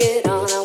just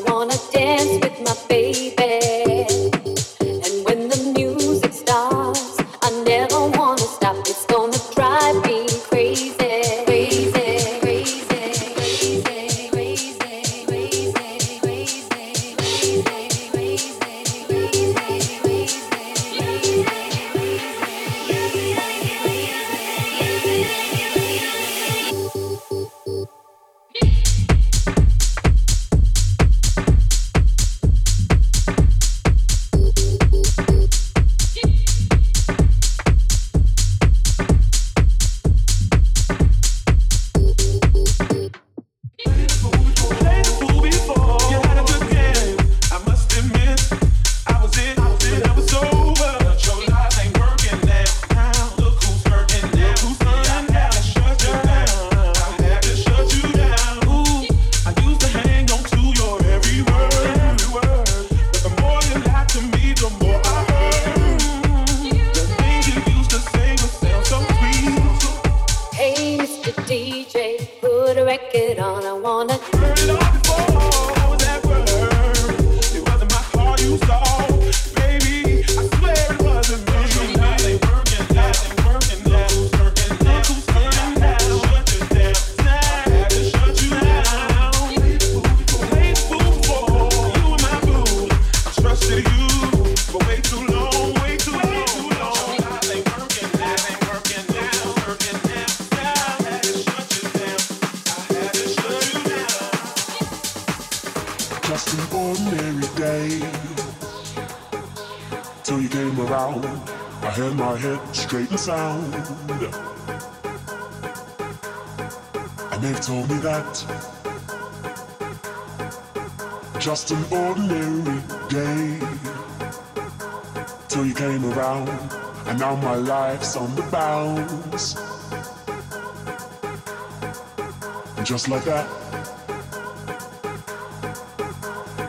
And just like that,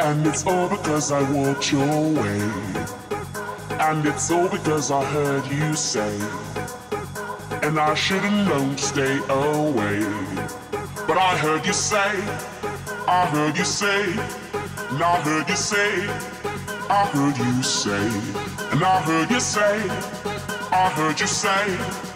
And it's all because I walked your way. And it's all because I heard you say. And I should've known to stay away. But I heard you say, I heard you say, and I heard you say, I heard you say, and I heard you say, I heard you say,